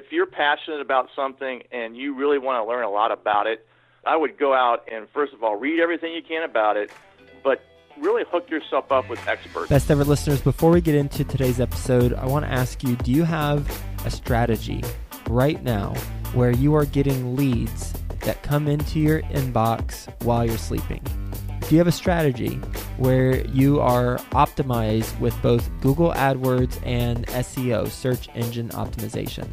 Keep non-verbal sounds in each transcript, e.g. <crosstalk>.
if you're passionate about something and you really want to learn a lot about it, I would go out and first of all read everything you can about it, but really hook yourself up with experts. Best ever listeners, before we get into today's episode, I want to ask you do you have a strategy right now where you are getting leads that come into your inbox while you're sleeping? Do you have a strategy where you are optimized with both Google AdWords and SEO, search engine optimization?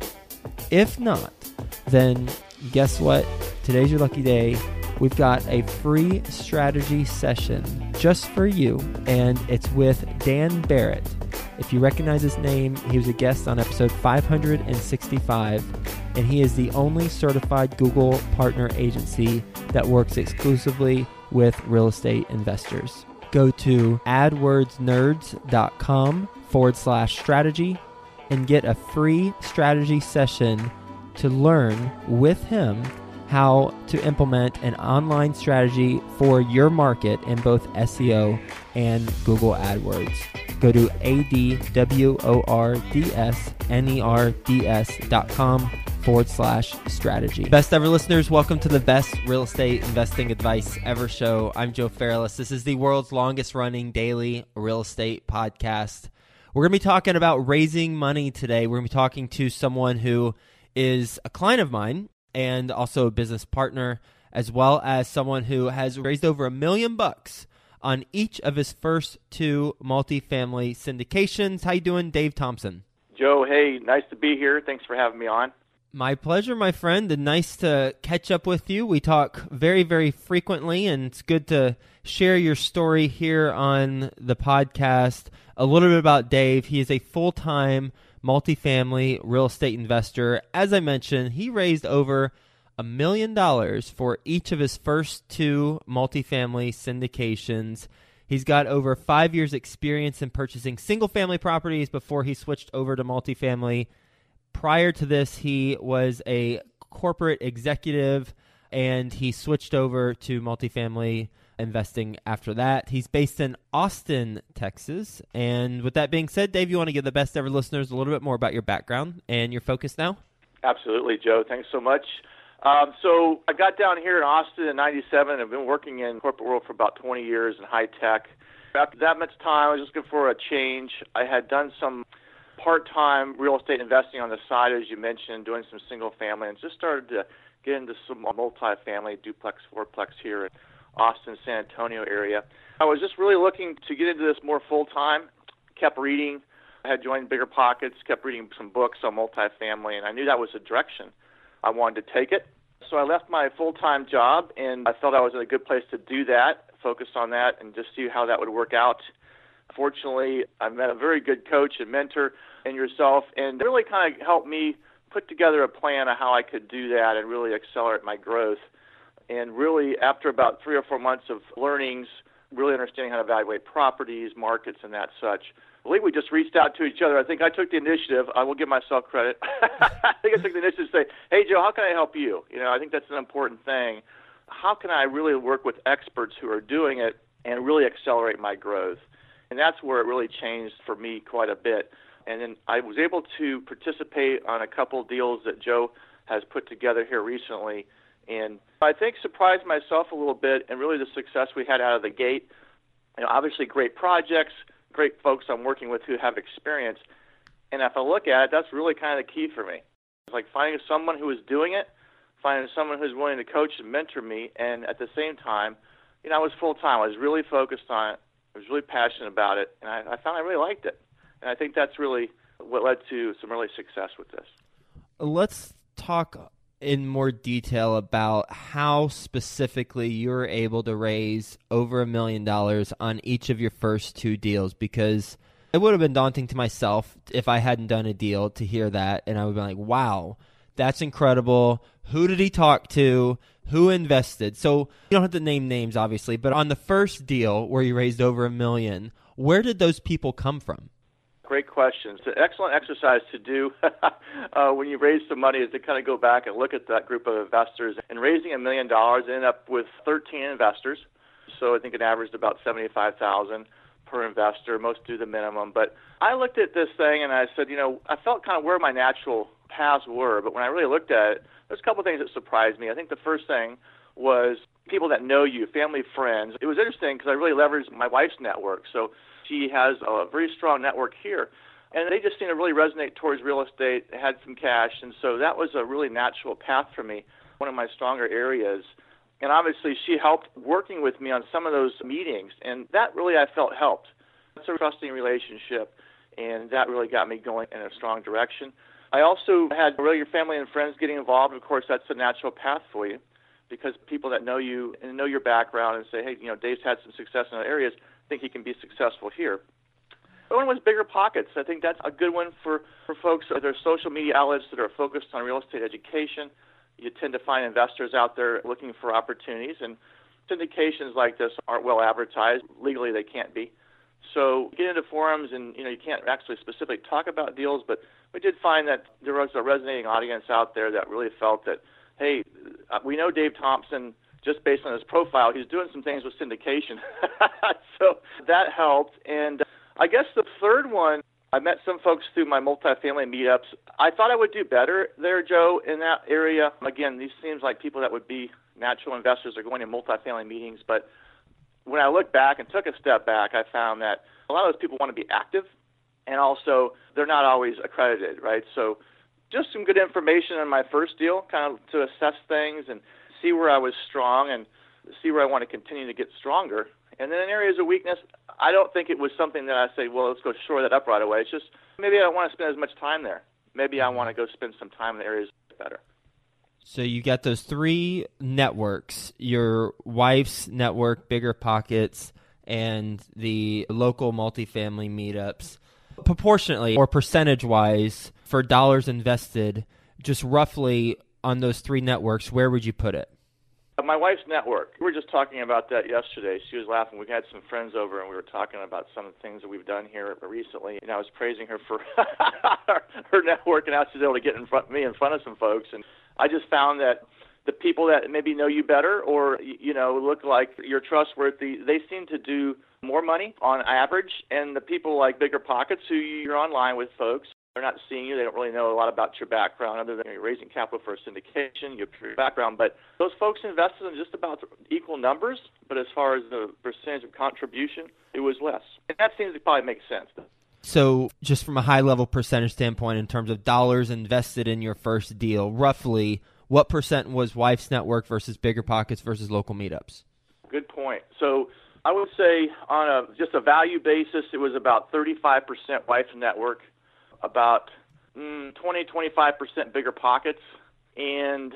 If not, then guess what? Today's your lucky day. We've got a free strategy session just for you, and it's with Dan Barrett. If you recognize his name, he was a guest on episode 565, and he is the only certified Google partner agency that works exclusively with real estate investors. Go to adwordsnerds.com forward slash strategy and get a free strategy session to learn with him how to implement an online strategy for your market in both SEO and Google AdWords. Go to adwordsnerds.com forward slash strategy. Best ever listeners, welcome to the best real estate investing advice ever show. I'm Joe Fairless. This is the world's longest running daily real estate podcast. We're going to be talking about raising money today. We're going to be talking to someone who is a client of mine and also a business partner, as well as someone who has raised over a million bucks on each of his first two multifamily syndications. How you doing, Dave Thompson? Joe, hey, nice to be here. Thanks for having me on. My pleasure, my friend, and nice to catch up with you. We talk very, very frequently, and it's good to share your story here on the podcast. A little bit about Dave. He is a full time multifamily real estate investor. As I mentioned, he raised over a million dollars for each of his first two multifamily syndications. He's got over five years' experience in purchasing single family properties before he switched over to multifamily prior to this, he was a corporate executive and he switched over to multifamily investing after that. He's based in Austin, Texas. And with that being said, Dave, you want to give the best ever listeners a little bit more about your background and your focus now? Absolutely, Joe. Thanks so much. Um, so I got down here in Austin in '97. I've been working in corporate world for about 20 years in high tech. After that much time, I was just looking for a change. I had done some part-time real estate investing on the side, as you mentioned, doing some single family, and just started to get into some multi-family duplex, fourplex here Austin, San Antonio area. I was just really looking to get into this more full-time. Kept reading. I had joined Bigger Pockets. Kept reading some books on multifamily, and I knew that was the direction I wanted to take it. So I left my full-time job, and I felt I was in a good place to do that. Focus on that, and just see how that would work out. Fortunately, I met a very good coach and mentor in yourself, and really kind of helped me put together a plan of how I could do that and really accelerate my growth. And really, after about three or four months of learnings, really understanding how to evaluate properties, markets, and that such, I believe we just reached out to each other. I think I took the initiative. I will give myself credit. <laughs> I think I took the initiative to say, "Hey, Joe, how can I help you?" You know, I think that's an important thing. How can I really work with experts who are doing it and really accelerate my growth? And that's where it really changed for me quite a bit. And then I was able to participate on a couple deals that Joe has put together here recently. And I think surprised myself a little bit and really the success we had out of the gate. You know, obviously great projects, great folks I'm working with who have experience. And if I look at it, that's really kind of the key for me. It's like finding someone who is doing it, finding someone who's willing to coach and mentor me, and at the same time, you know, I was full time. I was really focused on it. I was really passionate about it, and I, I found I really liked it. And I think that's really what led to some early success with this. Let's talk in more detail about how specifically you're able to raise over a million dollars on each of your first two deals because it would have been daunting to myself if I hadn't done a deal to hear that and I would be like, "Wow, that's incredible. Who did he talk to? Who invested?" So, you don't have to name names obviously, but on the first deal where you raised over a million, where did those people come from? Great question. It's an excellent exercise to do <laughs> uh, when you raise some money is to kind of go back and look at that group of investors. And raising a million dollars, ended up with 13 investors. So I think it averaged about 75,000 per investor. Most do the minimum. But I looked at this thing and I said, you know, I felt kind of where my natural paths were, but when I really looked at it, there's a couple of things that surprised me. I think the first thing was people that know you, family, friends. It was interesting because I really leveraged my wife's network. So she has a very strong network here. And they just seemed to really resonate towards real estate, had some cash, and so that was a really natural path for me, one of my stronger areas. And obviously, she helped working with me on some of those meetings, and that really I felt helped. It's a trusting relationship, and that really got me going in a strong direction. I also had really your family and friends getting involved. Of course, that's a natural path for you because people that know you and know your background and say, hey, you know, Dave's had some success in other areas, think he can be successful here. The one was bigger pockets. I think that's a good one for, for folks. There are social media outlets that are focused on real estate education. You tend to find investors out there looking for opportunities, and syndications like this aren't well advertised. Legally, they can't be. So get into forums, and you know you can't actually specifically talk about deals, but we did find that there was a resonating audience out there that really felt that, hey, uh, we know Dave Thompson just based on his profile. He's doing some things with syndication, <laughs> so that helped. And uh, I guess the third one, I met some folks through my multifamily meetups. I thought I would do better there, Joe, in that area. Again, these seems like people that would be natural investors are going to multifamily meetings, but when I look back and took a step back, I found that a lot of those people want to be active, and also they're not always accredited, right? So, just some good information on my first deal, kind of to assess things and see where I was strong and see where I want to continue to get stronger. And then in areas of weakness, I don't think it was something that I say, well, let's go shore that up right away. It's just maybe I don't want to spend as much time there. Maybe I want to go spend some time in the areas better. So you got those three networks: your wife's network, Bigger Pockets, and the local multifamily meetups. Proportionately or percentage-wise, for dollars invested, just roughly on those three networks, where would you put it? Uh, my wife's network. We were just talking about that yesterday. She was laughing. We had some friends over, and we were talking about some of the things that we've done here recently. And I was praising her for <laughs> her network and how she's able to get in front of me in front of some folks. And I just found that the people that maybe know you better or you know look like you're trustworthy, they seem to do more money on average. And the people like bigger pockets, who you're online with folks, they're not seeing you. They don't really know a lot about your background other than you're raising capital for a syndication, your background. But those folks invested in just about equal numbers. But as far as the percentage of contribution, it was less. And that seems to probably make sense. So, just from a high level percentage standpoint, in terms of dollars invested in your first deal, roughly what percent was Wife's Network versus Bigger Pockets versus local meetups? Good point. So, I would say on a just a value basis, it was about 35% Wife's Network, about mm, 20, 25% bigger pockets. And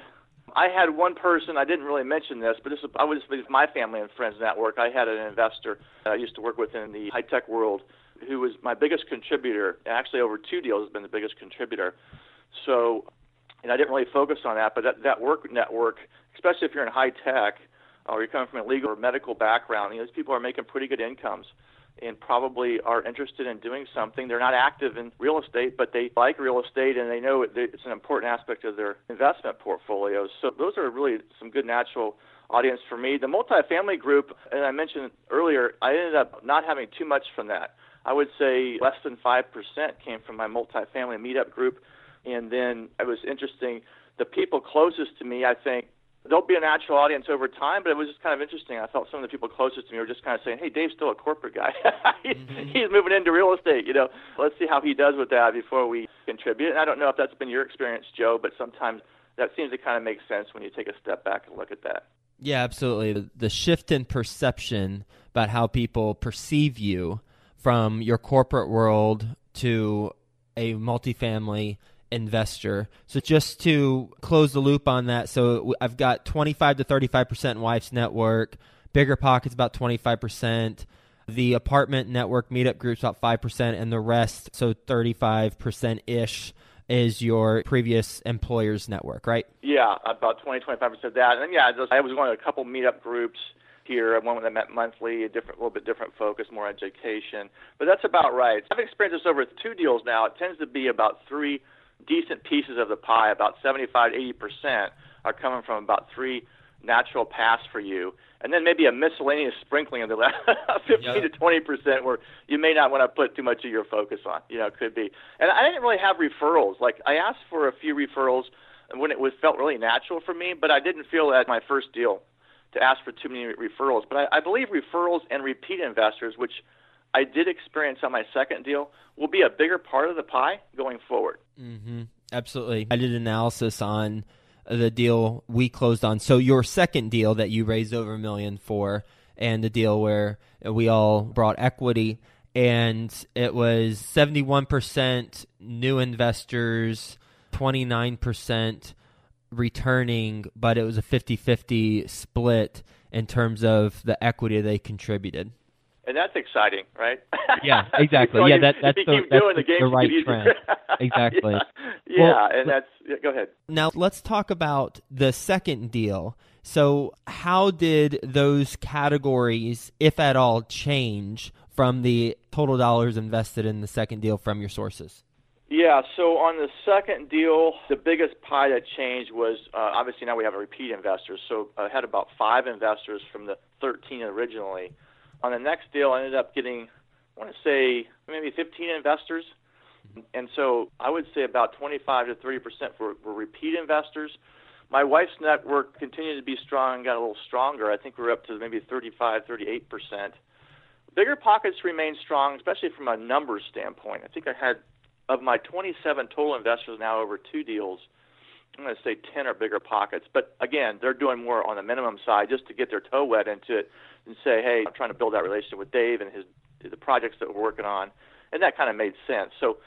I had one person, I didn't really mention this, but this is, I was with my family and friends network. I had an investor I used to work with in the high tech world who was my biggest contributor. Actually, over two deals, has been the biggest contributor. So, and I didn't really focus on that, but that, that work network, especially if you're in high tech or you're coming from a legal or medical background, you know, these people are making pretty good incomes and probably are interested in doing something. They're not active in real estate, but they like real estate and they know it's an important aspect of their investment portfolios. So those are really some good natural audience for me. The multifamily group, and I mentioned earlier, I ended up not having too much from that. I would say less than 5% came from my multifamily meetup group. And then it was interesting, the people closest to me, I think, there'll be a natural audience over time, but it was just kind of interesting. I felt some of the people closest to me were just kind of saying, "Hey, Dave's still a corporate guy. <laughs> he's, mm-hmm. he's moving into real estate. You know, let's see how he does with that before we contribute." And I don't know if that's been your experience, Joe, but sometimes that seems to kind of make sense when you take a step back and look at that. Yeah, absolutely. The shift in perception about how people perceive you from your corporate world to a multifamily investor. So just to close the loop on that, so I've got 25 to 35% wife's network, bigger pockets about 25%, the apartment network meetup groups about 5% and the rest so 35% ish is your previous employer's network, right? Yeah, about 20 25% of that. And yeah, I was going to a couple meetup groups here. One them met monthly, a different, a little bit different focus, more education. But that's about right. I've experienced this over two deals now. It tends to be about three decent pieces of the pie, about 75 to 80 percent, are coming from about three natural pass for you. And then maybe a miscellaneous sprinkling of the last <laughs> 15 yep. to 20 percent, where you may not want to put too much of your focus on. You know, it could be. And I didn't really have referrals. Like I asked for a few referrals when it was felt really natural for me, but I didn't feel that my first deal to ask for too many referrals. But I, I believe referrals and repeat investors, which I did experience on my second deal, will be a bigger part of the pie going forward. Mm-hmm. Absolutely. I did analysis on the deal we closed on. So your second deal that you raised over a million for, and the deal where we all brought equity, and it was seventy-one percent new investors, twenty-nine percent returning, but it was a 50-50 split in terms of the equity they contributed and that's exciting, right? Yeah, <laughs> exactly. so yeah, that, that's the, the, that's the, the right trend. <laughs> exactly. yeah, yeah well, and that's yeah, go ahead. Now let's talk about the second deal. So, how did those categories, if at all, change from the total dollars invested in the second deal from your sources? Yeah, so on the second deal, the biggest pie that changed was uh, obviously now we have a repeat investors. So I had about five investors from the 13 originally on the next deal, I ended up getting, I want to say, maybe 15 investors. Mm-hmm. And so I would say about 25 to 30 percent were, were repeat investors. My wife's network continued to be strong and got a little stronger. I think we we're up to maybe 35, 38 percent. Bigger pockets remain strong, especially from a numbers standpoint. I think I had, of my 27 total investors now over two deals, I'm going to say 10 or bigger pockets. But again, they're doing more on the minimum side just to get their toe wet into it and say, hey, I'm trying to build that relationship with Dave and his the projects that we're working on, and that kind of made sense. So,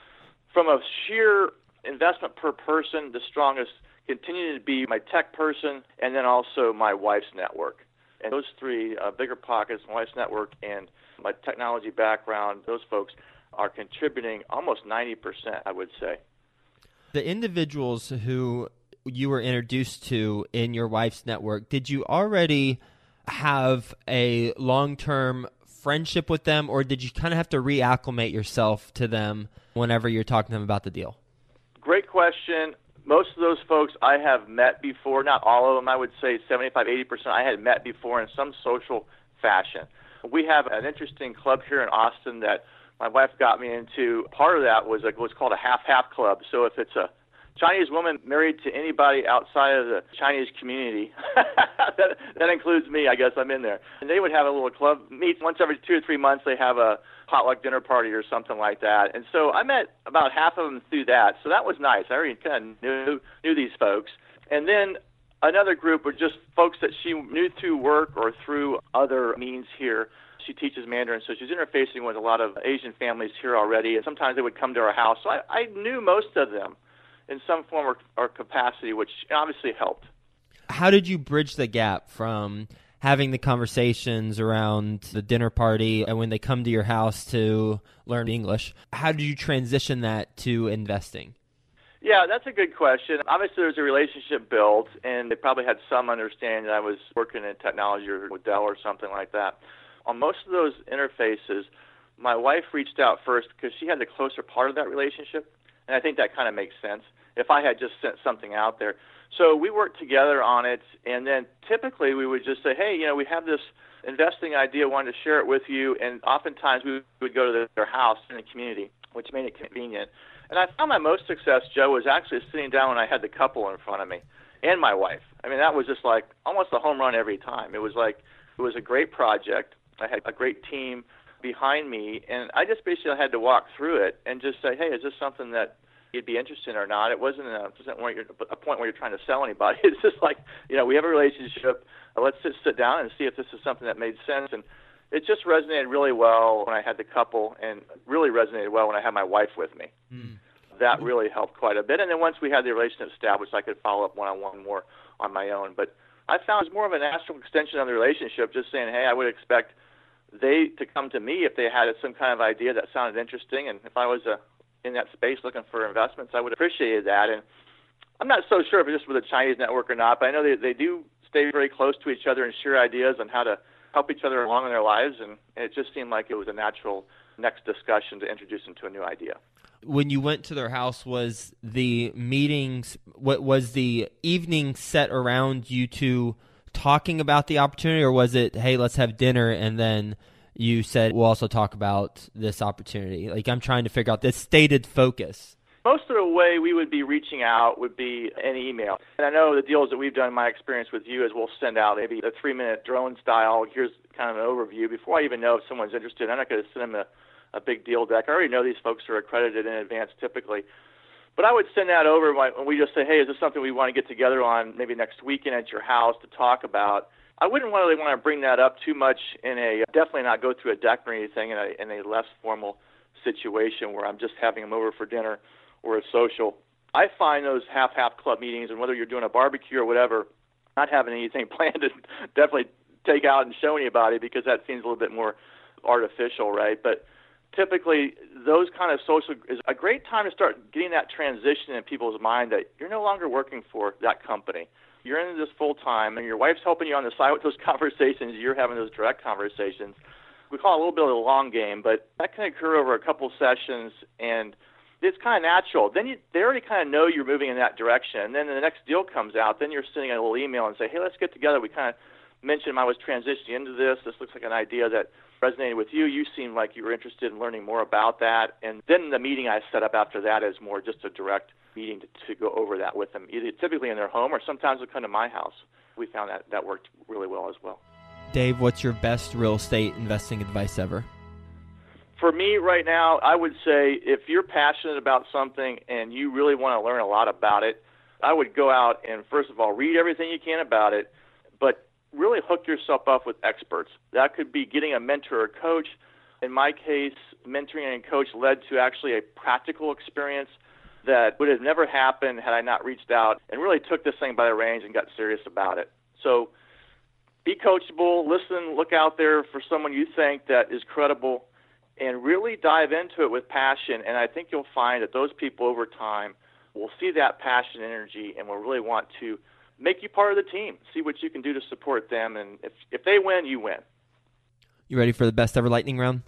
from a sheer investment per person, the strongest continued to be my tech person, and then also my wife's network. And those three uh, bigger pockets, my wife's network, and my technology background, those folks are contributing almost 90%, I would say. The individuals who you were introduced to in your wife's network, did you already have a long term friendship with them, or did you kind of have to reacclimate yourself to them whenever you're talking to them about the deal? Great question. Most of those folks I have met before, not all of them, I would say 75, 80% I had met before in some social fashion. We have an interesting club here in Austin that my wife got me into. Part of that was a, what's called a half half club. So if it's a Chinese woman married to anybody outside of the Chinese community. <laughs> that, that includes me, I guess I'm in there. And they would have a little club meet once every two or three months. They have a potluck dinner party or something like that. And so I met about half of them through that. So that was nice. I already kind of knew knew these folks. And then another group were just folks that she knew through work or through other means here. She teaches Mandarin, so she's interfacing with a lot of Asian families here already. And sometimes they would come to our house. So I, I knew most of them in some form or, or capacity, which obviously helped. How did you bridge the gap from having the conversations around the dinner party and when they come to your house to learn English? How did you transition that to investing? Yeah, that's a good question. Obviously, there was a relationship built, and they probably had some understanding that I was working in technology or with Dell or something like that. On most of those interfaces, my wife reached out first because she had the closer part of that relationship, and I think that kind of makes sense if I had just sent something out there. So we worked together on it, and then typically we would just say, hey, you know, we have this investing idea, wanted to share it with you, and oftentimes we would go to their house in the community, which made it convenient. And I found my most success, Joe, was actually sitting down when I had the couple in front of me and my wife. I mean, that was just like almost a home run every time. It was like it was a great project. I had a great team behind me, and I just basically had to walk through it and just say, hey, is this something that you'd be interested in or not. It wasn't a, a point where you're trying to sell anybody. <laughs> It's just like, you know, we have a relationship. Uh, let's just sit down and see if this is something that made sense. And it just resonated really well when I had the couple, and really resonated well when I had my wife with me. Mm. That really helped quite a bit. And then once we had the relationship established, I could follow up one on one more on my own. But I found it was more of a natural extension of the relationship, just saying, hey, I would expect they to come to me if they had some kind of idea that sounded interesting, and if I was a in that space looking for investments, I would appreciate that. And I'm not so sure if it's just with the Chinese network or not, but I know they, they do stay very close to each other and share ideas on how to help each other along in their lives. And, and it just seemed like it was a natural next discussion to introduce them to a new idea. When you went to their house, was the meetings, what was the evening set around you two talking about the opportunity, or was it, hey, let's have dinner, and then you said we'll also talk about this opportunity? Like I'm trying to figure out this stated focus. Most of the way we would be reaching out would be an email. And I know the deals that we've done, my experience with you is we'll send out maybe a three minute drone style. Here's kind of an overview. Before I even know if someone's interested, I'm not going to send them a, a big deal deck. I already know these folks are accredited in advance typically. But I would send that over and we just say, hey, is this something we want to get together on maybe next weekend at your house to talk about? I wouldn't really want to bring that up too much in a definitely not go through a deck or anything in a in a less formal situation where I'm just having them over for dinner or a social. I find those half half club meetings and whether you're doing a barbecue or whatever, not having anything <laughs> planned to definitely take out and show anybody because that seems a little bit more artificial, right? But typically those kind of social is a great time to start getting that transition in people's mind that you're no longer working for that company you're in this full time, and your wife's helping you on the side with those <laughs> conversations. You're having those direct conversations. We call it a little bit of a long game, but that can occur over a couple sessions, and it's kind of natural. Then you, they already kind of know you're moving in that direction. And then the next deal comes out, then you're sending a little email and say, hey, let's get together. We kind of mentioned I was transitioning into this. This looks like an idea that resonated with you. You seemed like you were interested in learning more about that. And then the meeting I set up after that is more just a direct meeting to, to go over that with them, either typically in their home or sometimes they'll come to my house. We found that that worked really well as well. Dave, what's your best real estate investing advice ever? For me right now, I would say if you're passionate about something and you really want to learn a lot about it, I would go out and first of all read everything you can about it, but really hook yourself up with experts. That could be getting a mentor or coach. In my case, mentoring and coach led to actually a practical experience that would have never happened had I not reached out and really took this thing by the reins and got serious about it. So be coachable, listen, look out there for someone you think that is credible and really dive into it with passion and I think you'll find that those people over time will see that passion and energy and will really want to make you part of the team. See what you can do to support them and if if they win, you win. You ready for the best ever lightning round?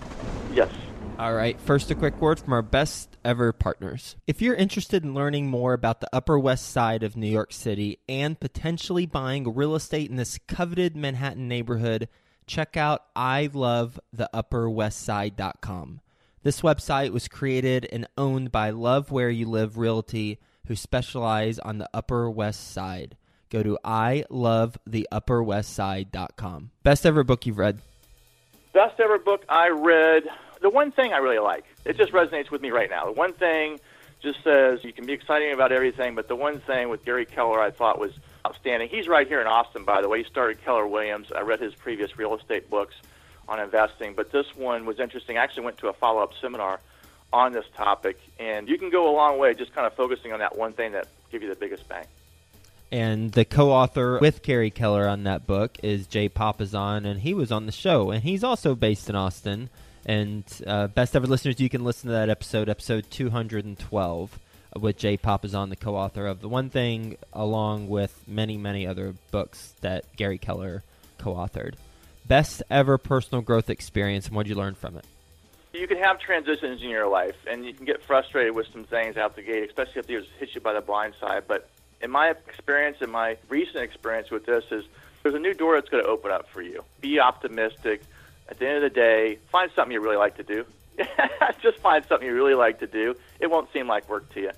Yes. All right, first a quick word from our best ever partners. If you're interested in learning more about the Upper West Side of New York City and potentially buying real estate in this coveted Manhattan neighborhood, check out ilovetheupperwestside.com. This website was created and owned by Love Where You Live Realty, who specialize on the Upper West Side. Go to ilovetheupperwestside.com. Best ever book you've read? Best ever book I read the one thing I really like, it just resonates with me right now. The one thing just says you can be exciting about everything, but the one thing with Gary Keller I thought was outstanding. He's right here in Austin, by the way. He started Keller Williams. I read his previous real estate books on investing, but this one was interesting. I actually went to a follow up seminar on this topic, and you can go a long way just kind of focusing on that one thing that give you the biggest bang. And the co-author with Gary Keller on that book is Jay Papasan, and he was on the show, and he's also based in Austin. And uh, best ever listeners, you can listen to that episode, episode 212, with Jay Papasan, the co-author of The One Thing, along with many, many other books that Gary Keller co-authored. Best ever personal growth experience, and what did you learn from it? You can have transitions in your life, and you can get frustrated with some things out the gate, especially if they hit you by the blind side. But in my experience, in my recent experience with this, is there's a new door that's going to open up for you. Be optimistic at the end of the day, find something you really like to do. <laughs> Just find something you really like to do. It won't seem like work to you.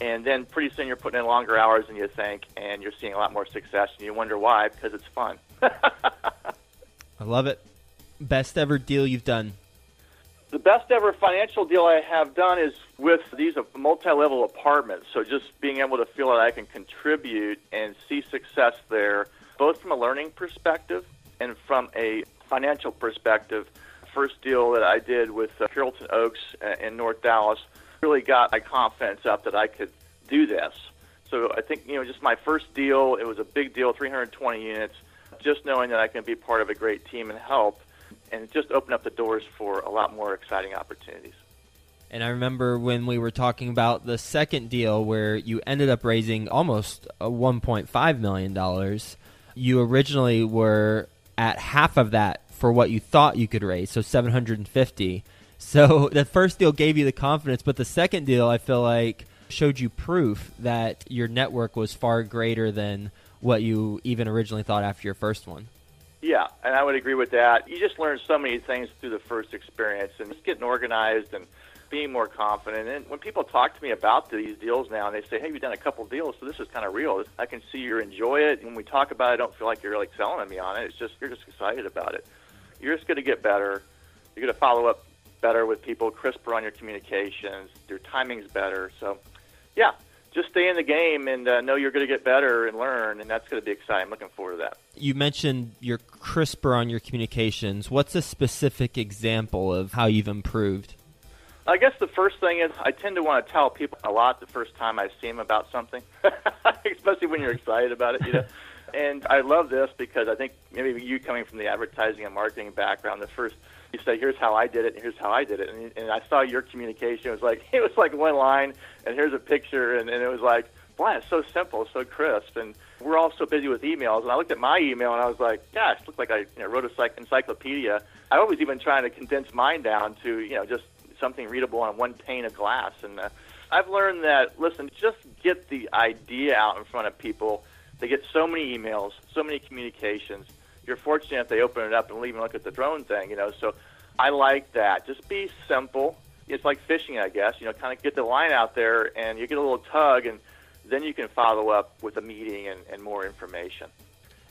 And then pretty soon you're putting in longer hours than you think, and you're seeing a lot more success, and you wonder why because it's fun. <laughs> I love it. Best ever deal you've done? The best ever financial deal I have done is with these multi-level apartments. So just being able to feel that I can contribute and see success there, both from a learning perspective and from a financial perspective, first deal that I did with uh, Carrollton Oaks uh, in North Dallas really got my confidence up that I could do this. So I think, you know, just my first deal, it was a big deal, 320 units, just knowing that I can be part of a great team and help, and it just opened up the doors for a lot more exciting opportunities. And I remember when we were talking about the second deal where you ended up raising almost uh, $1.5 million. You originally were at half of that for what you thought you could raise, so 750. So <laughs> the first deal gave you the confidence, but the second deal, I feel like showed you proof that your network was far greater than what you even originally thought after your first one. Yeah, and I would agree with that. You just learn so many things through the first experience and just getting organized and being more confident. And when people talk to me about these deals now and they say, hey, you've done a couple deals, so this is kind of real, I can see you enjoy it. When we talk about it, I don't feel like you're like selling me on it. It's just, you're just excited about it. You're just going to get better. You're going to follow up better with people, crisper on your communications, your timing's better. So, yeah, just stay in the game and uh, know you're going to get better and learn, and that's going to be exciting. I'm looking forward to that. You mentioned you're crisper on your communications. What's a specific example of how you've improved? I guess the first thing is I tend to want to tell people a lot the first time I see them about something, <laughs> especially when you're excited about it, you know. And I love this because I think maybe you coming from the advertising and marketing background, the first you say, "Here's how I did it, and here's how I did it," and, and I saw your communication. It was like <laughs> it was like one line, and here's a picture, and, and it was like, "Wow, it's so simple, so crisp." And we're all so busy with emails, and I looked at my email, and I was like, "Gosh, looked like I you know, wrote a psych- encyclopedia." I was even trying to condense mine down to you know just something readable on one pane of glass. And uh, I've learned that, listen, just get the idea out in front of people. They get so many emails, so many communications. You're fortunate if they open it up and even look at the drone thing, you know. So I like that. Just be simple. It's like fishing, I guess. You know, kind of get the line out there, and you get a little tug, and then you can follow up with a meeting and, and more information.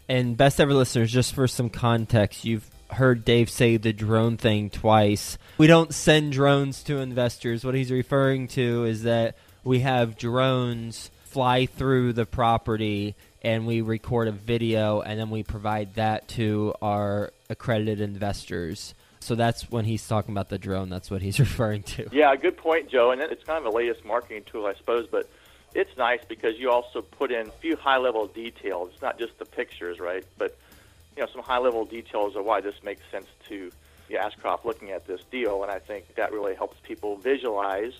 And best ever listeners, just for some context, you've heard Dave say the drone thing twice. We don't send drones to investors. What he's referring to is that we have drones fly through the property and we record a video and then we provide that to our accredited investors. So that's when he's talking about the drone. That's what he's <laughs> referring to. Yeah, good point, Joe. And it's kind of the latest marketing tool, I suppose. But it's nice because you also put in a few high level details. It's not just the pictures, right? But you know, some high level details of why this makes sense to the Ashcroft looking at this deal, and I think that really helps people visualize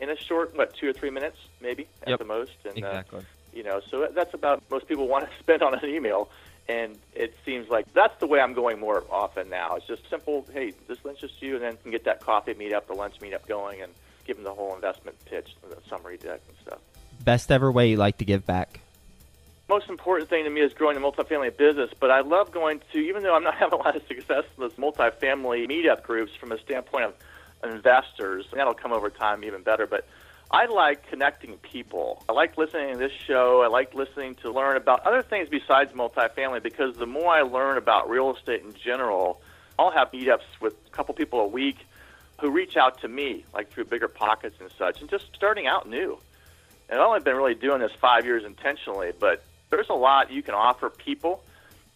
in a short, what, two or three minutes, maybe at yep. the most. And, uh, exactly. Uh, you know, so that's about most people want to <laughs> spend on an email, and it seems like that's the way I'm going more often now. It's just simple. Hey, this interests you, and then can get that coffee meetup, the lunch meetup going, and give them the whole investment pitch, the summary deck, and stuff. Best ever way you like to give back most important thing to me is growing a multifamily business, but I love going to, even though I'm not <laughs> having a lot of success in those multifamily meetup groups from a standpoint of investors, and that'll come over time even better, but I like connecting people. I like listening to this show. I like listening to learn about other things besides multifamily because the more I learn about real estate in general, I'll have meetups with a couple people a week who reach out to me, like through Bigger Pockets and such, and just starting out new. And I've only been really doing this five years intentionally, but there's a lot you can offer people.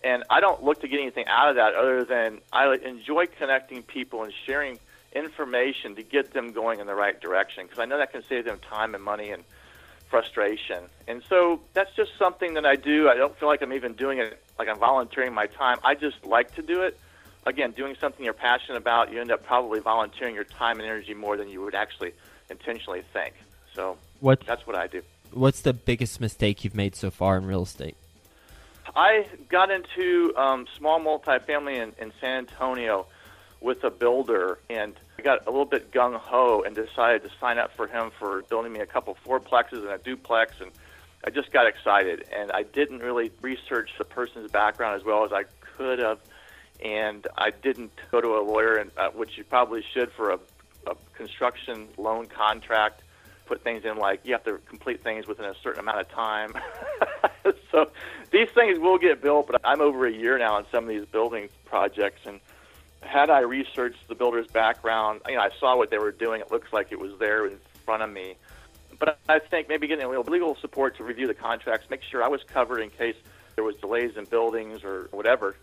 And I don't look to get anything out of that other than I enjoy connecting people and sharing information to get them going in the right direction because I know that can save them time and money and frustration. And so that's just something that I do. I don't feel like I'm even doing it like I'm volunteering my time. I just like to do it. Again, doing something you're passionate about, you end up probably volunteering your time and energy more than you would actually intentionally think. So what, that's what I do what's the biggest mistake you've made so far in real estate? I got into um, small multifamily in, in San Antonio with a builder, and I got a little bit gung ho and decided to sign up for him for building me a couple fourplexes and a duplex, and I just got excited. And I didn't really research the person's background as well as I could have, and I didn't go to a lawyer, and uh, which you probably should for a, a construction loan contract put things in like you have to complete things within a certain amount of time. <laughs> so these things will get built, but I'm over a year now on some of these building projects and had I researched the builder's background, you know, I saw what they were doing. It looks like it was there in front of me. But I think maybe getting a little legal support to review the contracts, make sure I was covered in case there was delays in buildings or whatever.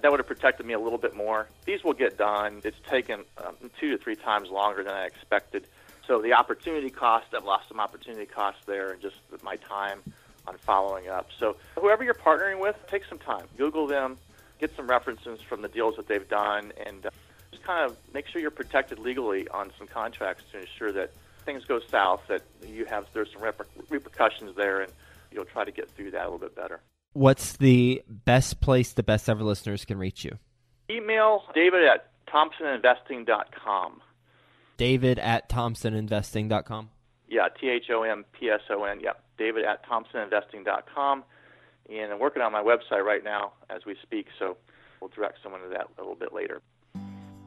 That would have protected me a little bit more. These will get done. It's taken um, two to three times longer than I expected. So the opportunity cost, I've lost some opportunity costs there, and just my time on following up. So whoever you're partnering with, take some time, Google them, get some references from the deals that they've done, and uh, just kind of make sure you're protected legally on some contracts to ensure that things go south, that you have there's some reper- repercussions there, and you'll try to get through that a little bit better. What's the best place the best ever listeners can reach you? Email David at thompsoninvesting.com david at thompsoninvesting.com. Yeah, T H O M P S O N. Yep, David at ThompsonInvesting.com. And I'm working on my website right now as we speak, so we'll direct someone to that a little bit later.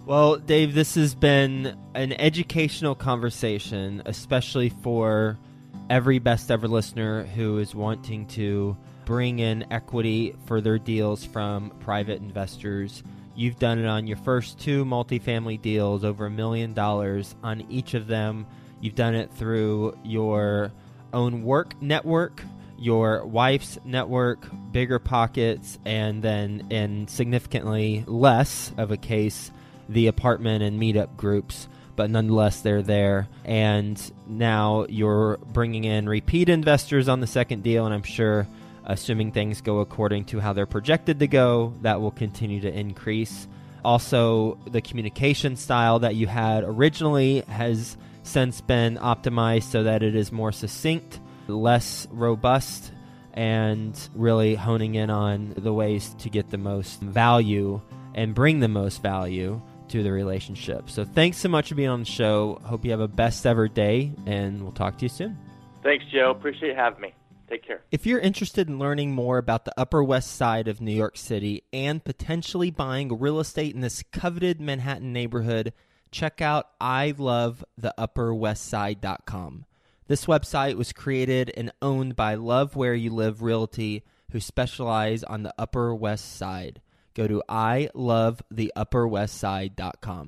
Well, Dave, this has been an educational conversation, especially for every best ever listener who is wanting to bring in equity for their deals from private investors. You've done it on your first two multifamily deals, over a million dollars on each of them. You've done it through your own work network, your wife's network, bigger pockets, and then in significantly less of a case, the apartment and meetup groups. But nonetheless, they're there. And now you're bringing in repeat investors on the second deal, and I'm sure, assuming things go according to how they're projected to go, that will continue to increase. Also, the communication style that you had originally has since been optimized so that it is more succinct, less robust, and really honing in on the ways to get the most value and bring the most value to the relationship. So thanks so much for being on the show. Hope you have a best ever day, and we'll talk to you soon. Thanks, Joe. Appreciate having me. Take care. If you're interested in learning more about the Upper West Side of New York City and potentially buying real estate in this coveted Manhattan neighborhood, check out i love ilovetheupperwestside.com. This website was created and owned by Love Where You Live Realty, who specialize on the Upper West Side. Go to ilovetheupperwestside.com.